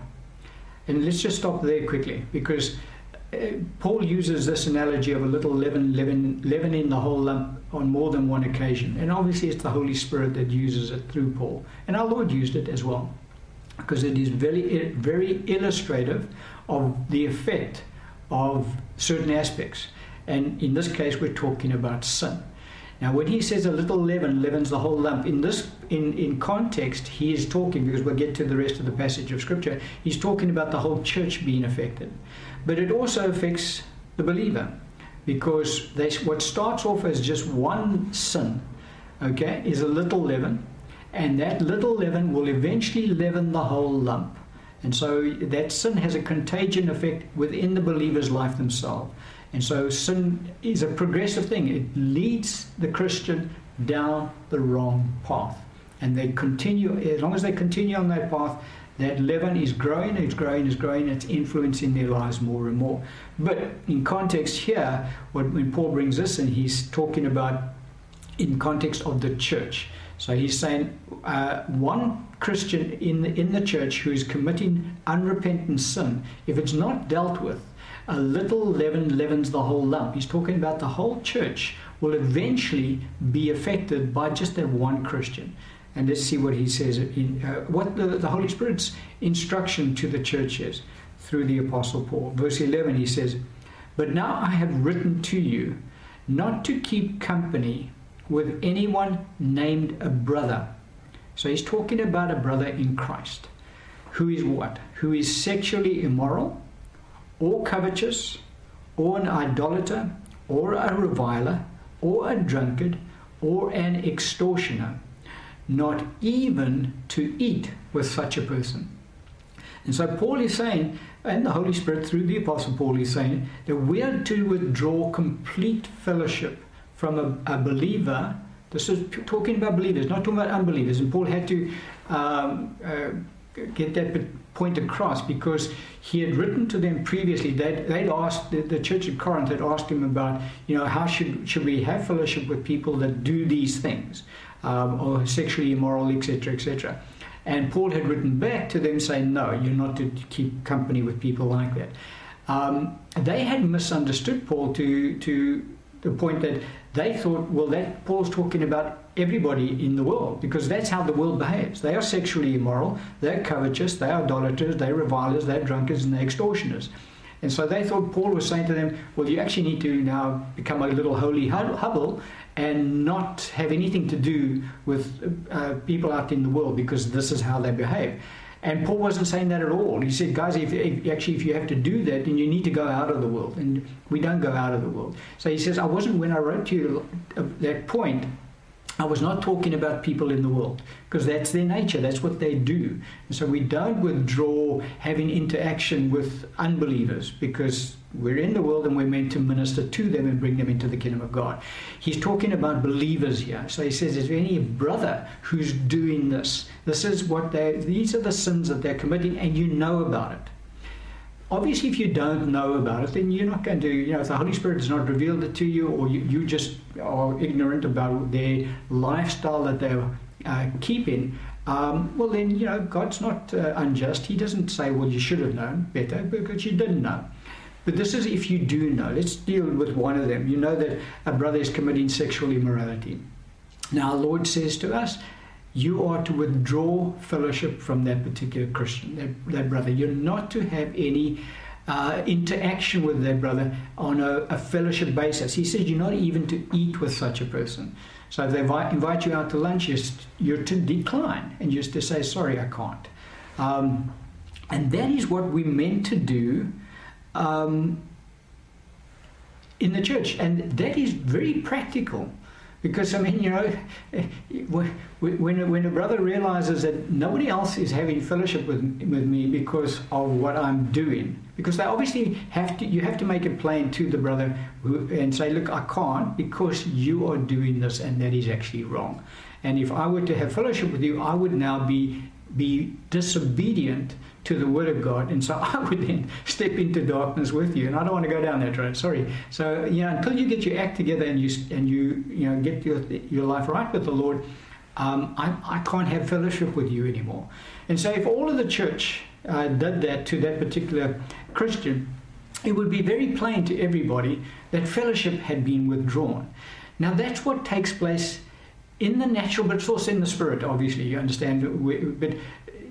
And let's just stop there quickly because uh, Paul uses this analogy of a little leaven, leaven leavening the whole lump on more than one occasion. And obviously, it's the Holy Spirit that uses it through Paul. And our Lord used it as well because it is very, very illustrative of the effect of certain aspects. And in this case, we're talking about sin. Now, when he says a little leaven leavens the whole lump, in this in, in context, he is talking because we'll get to the rest of the passage of scripture. He's talking about the whole church being affected, but it also affects the believer because they, what starts off as just one sin, okay, is a little leaven, and that little leaven will eventually leaven the whole lump. And so that sin has a contagion effect within the believer's life themselves. And so sin is a progressive thing. It leads the Christian down the wrong path. And they continue, as long as they continue on that path, that leaven is growing, it's growing, it's growing, it's influencing their lives more and more. But in context here, what, when Paul brings this in, he's talking about in context of the church. So he's saying uh, one Christian in the, in the church who is committing unrepentant sin, if it's not dealt with, a little leaven leavens the whole lump. He's talking about the whole church will eventually be affected by just that one Christian. And let's see what he says, in, uh, what the, the Holy Spirit's instruction to the church is through the Apostle Paul. Verse 11, he says, But now I have written to you not to keep company with anyone named a brother. So he's talking about a brother in Christ who is what? Who is sexually immoral, or covetous, or an idolater, or a reviler, or a drunkard, or an extortioner, not even to eat with such a person. And so Paul is saying, and the Holy Spirit through the Apostle Paul is saying, that we are to withdraw complete fellowship from a, a believer. This is talking about believers, not talking about unbelievers. And Paul had to um, uh, get that point across because he had written to them previously. They'd, they'd asked the, the, church at Corinth had asked him about, you know, how should should we have fellowship with people that do these things, um, or sexually immoral, etc., etc. And Paul had written back to them saying, no, you're not to keep company with people like that. Um, they had misunderstood Paul to to the point that they thought, well, that Paul's talking about everybody in the world because that's how the world behaves. They are sexually immoral, they're covetous, they're idolaters, they're revilers, they're drunkards, and they're extortioners. And so they thought Paul was saying to them, well, you actually need to now become a little holy hubble and not have anything to do with uh, people out in the world because this is how they behave. And Paul wasn't saying that at all. He said, guys, if, if, actually, if you have to do that, then you need to go out of the world. And we don't go out of the world. So he says, I wasn't, when I wrote to you at that point, I was not talking about people in the world because that's their nature, that's what they do. And so we don't withdraw having interaction with unbelievers because we're in the world and we're meant to minister to them and bring them into the kingdom of God. He's talking about believers here. So he says, Is there any brother who's doing this? This is what they, these are the sins that they're committing, and you know about it. Obviously, if you don't know about it, then you're not going to, you know, if the Holy Spirit has not revealed it to you, or you, you just are ignorant about their lifestyle that they're uh, keeping, um, well, then, you know, God's not uh, unjust. He doesn't say, well, you should have known better because you didn't know. But this is if you do know. Let's deal with one of them. You know that a brother is committing sexual immorality. Now, our Lord says to us, you are to withdraw fellowship from that particular Christian, that, that brother. You're not to have any uh, interaction with that brother on a, a, fellowship basis. He says you're not even to eat with such a person. So if they invite, invite you out to lunch, you're, you're, to decline and you're to say, sorry, I can't. Um, and that is what we're meant to do um, in the church. And that is very practical. Because, I mean, you know, when, when a brother realizes that nobody else is having fellowship with, with me because of what I'm doing, because they obviously have to, you have to make it plain to the brother who, and say, look, I can't because you are doing this and that is actually wrong. And if I were to have fellowship with you, I would now be, be disobedient to the Word of God, and so I would then step into darkness with you, and I don't want to go down that road. Sorry. So you know, until you get your act together and you and you you know get your your life right with the Lord, um, I I can't have fellowship with you anymore. And so if all of the church uh, did that to that particular Christian, it would be very plain to everybody that fellowship had been withdrawn. Now that's what takes place in the natural, but it's also in the spirit, obviously, you understand. But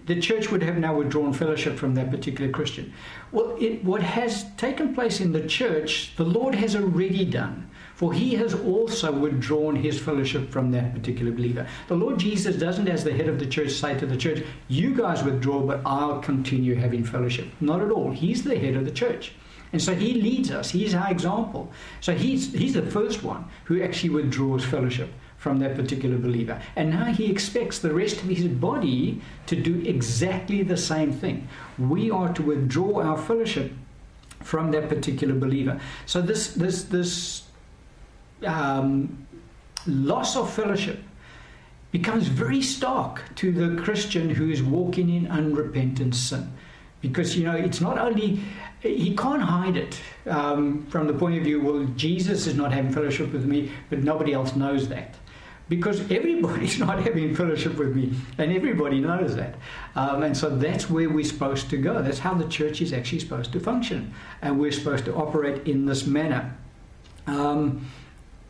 the church would have now withdrawn fellowship from that particular Christian. Well, it, what has taken place in the church, the Lord has already done. For he has also withdrawn his fellowship from that particular believer. The Lord Jesus doesn't, as the head of the church, say to the church, You guys withdraw, but I'll continue having fellowship. Not at all. He's the head of the church. And so he leads us. He's our example. So he's, he's the first one who actually withdraws fellowship from that particular believer. And now he expects the rest of his body to do exactly the same thing. We are to withdraw our fellowship from that particular believer. So this this this um, loss of fellowship becomes very stark to the Christian who is walking in unrepentant sin. Because, you know, it's not only, he can't hide it um, from the point of view, well, Jesus is not having fellowship with me, but nobody else knows that because everybody's not having fellowship with me, and everybody knows that. Um, and so that's where we're supposed to go. That's how the church is actually supposed to function, and we're supposed to operate in this manner. Um,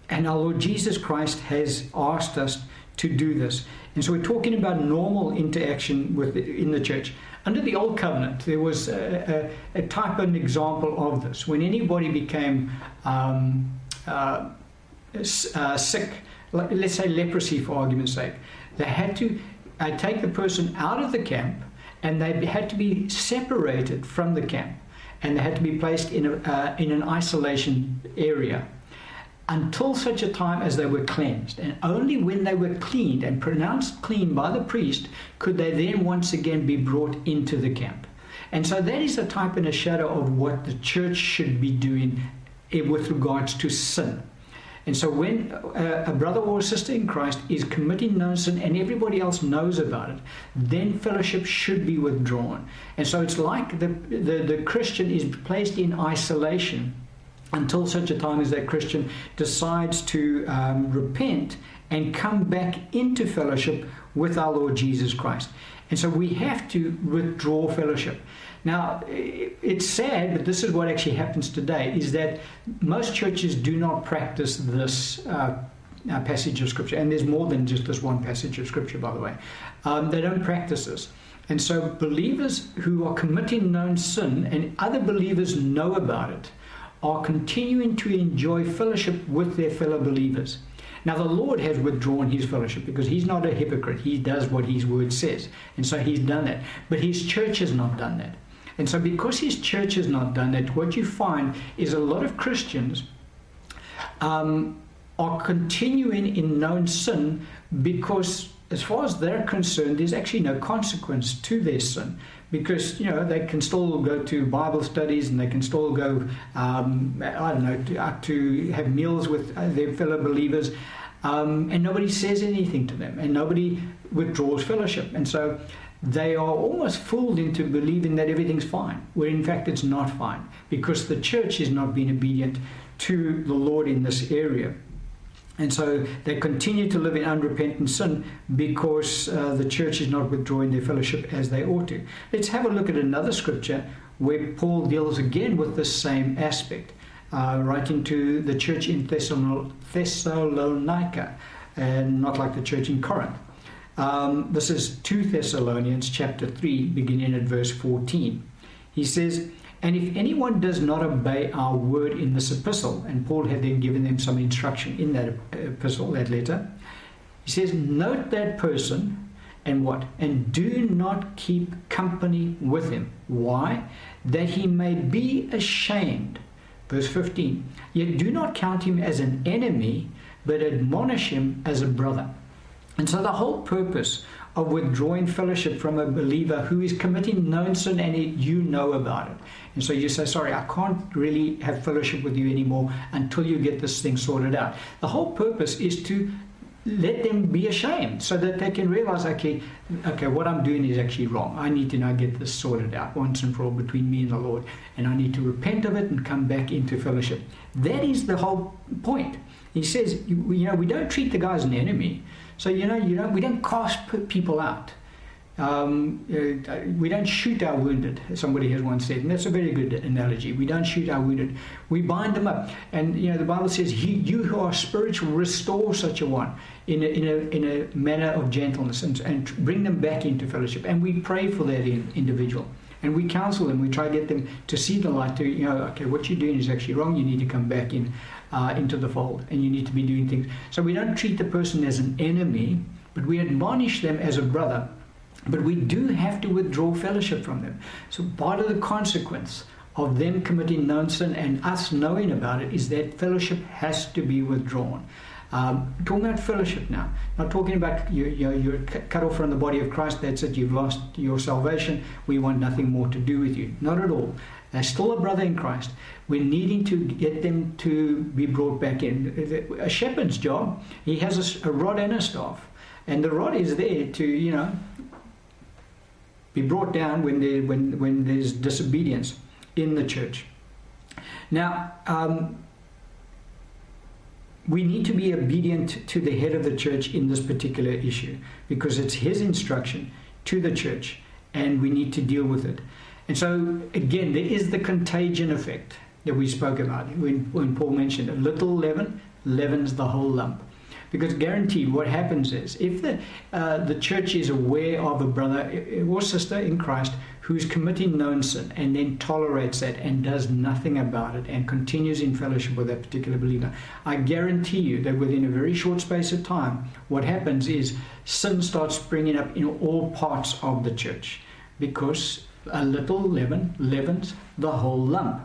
and our Lord Jesus Christ has asked us to do this. And so we're talking about normal interaction with in the church. Under the Old Covenant, there was a, a, a type and example of this. When anybody became um, uh, uh, sick, let's say leprosy for argument's sake, they had to uh, take the person out of the camp and they had to be separated from the camp and they had to be placed in, a, uh, in an isolation area until such a time as they were cleansed. And only when they were cleaned and pronounced clean by the priest could they then once again be brought into the camp. And so that is a type and a shadow of what the church should be doing eh, with regards to sin. And so when a, brother or a sister in Christ is committing known sin and everybody else knows about it, then fellowship should be withdrawn. And so it's like the, the, the Christian is placed in isolation until such a time as that Christian decides to um, repent and come back into fellowship with our Lord Jesus Christ. And so we have to withdraw fellowship. Now, it's sad, but this is what actually happens today, is that most churches do not practice this uh, uh, passage of Scripture. And there's more than just this one passage of Scripture, by the way. Um, they don't practice this. And so believers who are committing known sin and other believers know about it are continuing to enjoy fellowship with their fellow believers. Now, the Lord has withdrawn his fellowship because he's not a hypocrite. He does what his word says. And so he's done that. But his church has not done that. And so, because his church has not done that, what you find is a lot of Christians um, are continuing in known sin because, as far as they're concerned, there's actually no consequence to their sin. Because you know they can still go to Bible studies and they can still go, um, I don't know, to, to have meals with uh, their fellow believers, um, and nobody says anything to them, and nobody withdraws fellowship. And so they are almost fooled into believing that everything's fine, where in fact it's not fine, because the church is not being obedient to the Lord in this area. And so they continue to live in unrepentant sin because uh, the church is not withdrawing their fellowship as they ought to. Let's have a look at another scripture where Paul deals again with the same aspect, uh, writing to the church in Thessalonica, and not like the church in Corinth. Um, this is 2 Thessalonians chapter 3, beginning at verse 14. He says, And if anyone does not obey our word in this epistle, and Paul had then given them some instruction in that epistle, that letter, he says, Note that person and what? And do not keep company with him. Why? That he may be ashamed. Verse 15. Yet do not count him as an enemy, but admonish him as a brother. And so the whole purpose of withdrawing fellowship from a believer who is committing known sin and you know about it. And so you say, sorry, I can't really have fellowship with you anymore until you get this thing sorted out. The whole purpose is to let them be ashamed so that they can realize, okay, okay, what I'm doing is actually wrong. I need to now get this sorted out once and for all between me and the Lord. And I need to repent of it and come back into fellowship. That is the whole point. He says, you know, we don't treat the guy as an enemy. So you know, you know, we don't cast people out. Um, uh, we don't shoot our wounded, somebody has once said, and that's a very good analogy. We don't shoot our wounded, we bind them up. And you know, the Bible says, he, You who are spiritual, restore such a one in a, in a, in a manner of gentleness and, and bring them back into fellowship. And we pray for that in, individual. And we counsel them, we try to get them to see the light, to, you know, okay, what you're doing is actually wrong, you need to come back in uh, into the fold, and you need to be doing things. So we don't treat the person as an enemy, but we admonish them as a brother. But we do have to withdraw fellowship from them. So part of the consequence of them committing known sin and us knowing about it is that fellowship has to be withdrawn. Um, talking about fellowship now, not talking about you, you, you're cut off from the body of Christ, that's it, you've lost your salvation, we want nothing more to do with you. Not at all. They're still a brother in Christ. We're needing to get them to be brought back in. A shepherd's job, he has a, rod and a staff. And the rod is there to, you know, be brought down when, there, when, when there's disobedience in the church. Now, um, we need to be obedient to the head of the church in this particular issue because it's his instruction to the church and we need to deal with it. And so, again, there is the contagion effect that we spoke about when, when Paul mentioned a little leaven leavens the whole lump. Because guaranteed, what happens is if the, uh, the church is aware of a brother or sister in Christ who's committing known sin and then tolerates that and does nothing about it and continues in fellowship with that particular believer, I guarantee you that within a very short space of time, what happens is sin starts springing up in all parts of the church because a little leaven leavens the whole lump.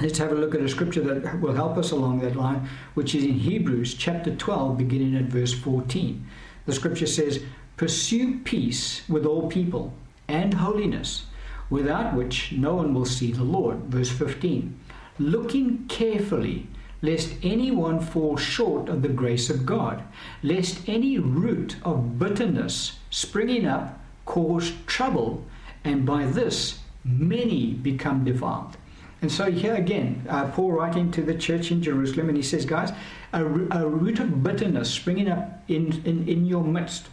Let's have a look at a scripture that will help us along that line, which is in Hebrews chapter 12, beginning at verse 14. The scripture says, Pursue peace with all people and holiness, without which no one will see the Lord. Verse 15. Looking carefully, lest anyone fall short of the grace of God, lest any root of bitterness springing up cause trouble, and by this many become defiled. And so here again, uh, Paul writing to the church in Jerusalem, and he says, guys, a, a root of bitterness springing up in, in, in your midst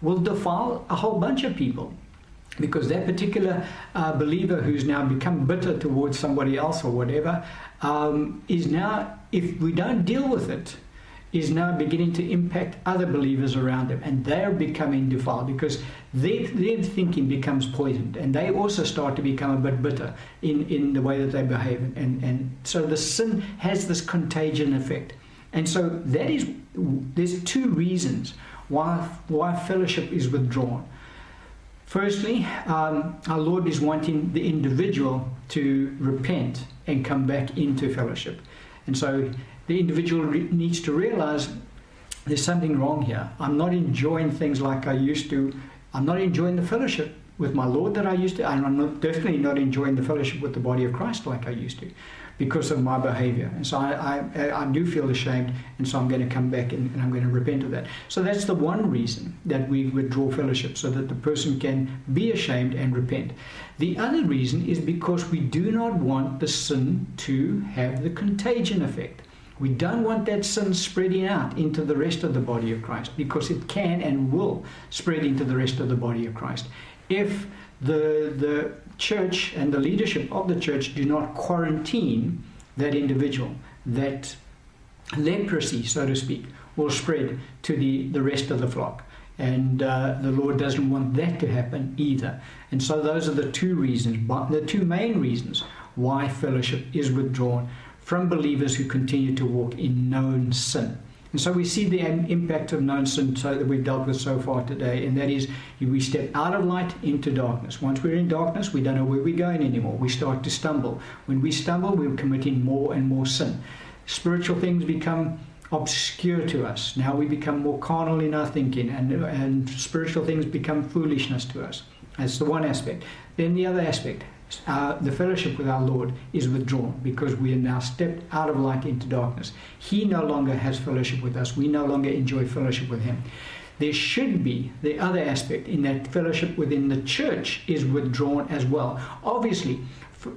will defile a whole bunch of people because that particular uh, believer who's now become bitter towards somebody else or whatever um, is now, if we don't deal with it, is now beginning to impact other believers around them and they're becoming defiled because their, their thinking becomes poisoned and they also start to become a bit bitter in, in the way that they behave and, and so the sin has this contagion effect and so that is there's two reasons why why fellowship is withdrawn Firstly, um, our Lord is wanting the individual to repent and come back into fellowship. And so the individual re- needs to realize there's something wrong here. I'm not enjoying things like I used to. I'm not enjoying the fellowship with my Lord that I used to. And I'm not, definitely not enjoying the fellowship with the body of Christ like I used to because of my behavior. And so I, I, I do feel ashamed, and so I'm going to come back and, and, I'm going to repent of that. So that's the one reason that we withdraw fellowship, so that the person can be ashamed and repent. The other reason is because we do not want the sin to have the contagion effect. We don't want that sin spreading out into the rest of the body of Christ because it can and will spread into the rest of the body of Christ. If the, the church and the leadership of the church do not quarantine that individual, that leprosy, so to speak, will spread to the, the rest of the flock. And uh, the Lord doesn't want that to happen either. And so those are the two reasons, the two main reasons why fellowship is withdrawn from believers who continue to walk in known sin. And so we see the impact of known sin so that we've dealt with so far today, and that is we step out of light into darkness. Once we're in darkness, we don't know where we're going anymore. We start to stumble. When we stumble, we're committing more and more sin. Spiritual things become obscure to us. Now we become more carnal in our thinking, and, and spiritual things become foolishness to us. That's the one aspect. Then the other aspect, uh, the fellowship with our Lord is withdrawn because we are now stepped out of light into darkness. He no longer has fellowship with us. We no longer enjoy fellowship with Him. There should be the other aspect in that fellowship within the church is withdrawn as well. Obviously,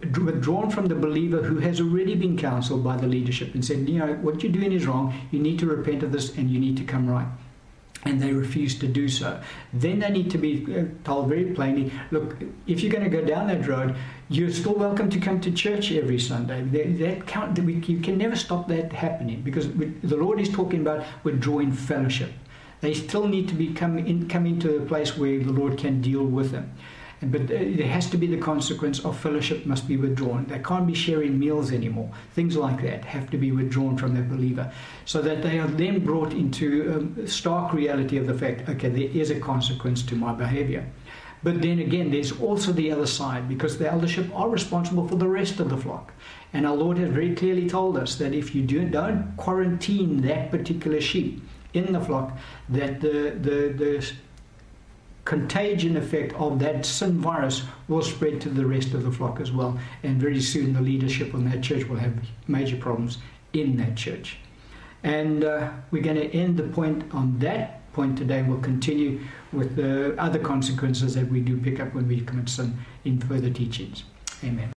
withdrawn from the believer who has already been counseled by the leadership and said, you know, what you're doing is wrong. You need to repent of this and you need to come right and they refuse to do so. Then they need to be uh, told very plainly look, if you're going to go down that road, you're still welcome to come to church every Sunday. That, that count, you can never stop that happening because the Lord is talking about withdrawing fellowship. They still need to be come, in, come into a place where the Lord can deal with them. But there has to be the consequence of fellowship must be withdrawn. They can't be sharing meals anymore. Things like that have to be withdrawn from the believer so that they are then brought into um, stark reality of the fact okay, there is a consequence to my behavior. But then again, there's also the other side because the eldership are responsible for the rest of the flock. And our Lord has very clearly told us that if you do, don't quarantine that particular sheep in the flock, that the, the, the contagion effect of that sin virus will spread to the rest of the flock as well. And very soon the leadership in that church will have major problems in that church. And uh, we're going to end the point on that point today, we'll continue with the other consequences that we do pick up when we commit sin in further teachings. Amen.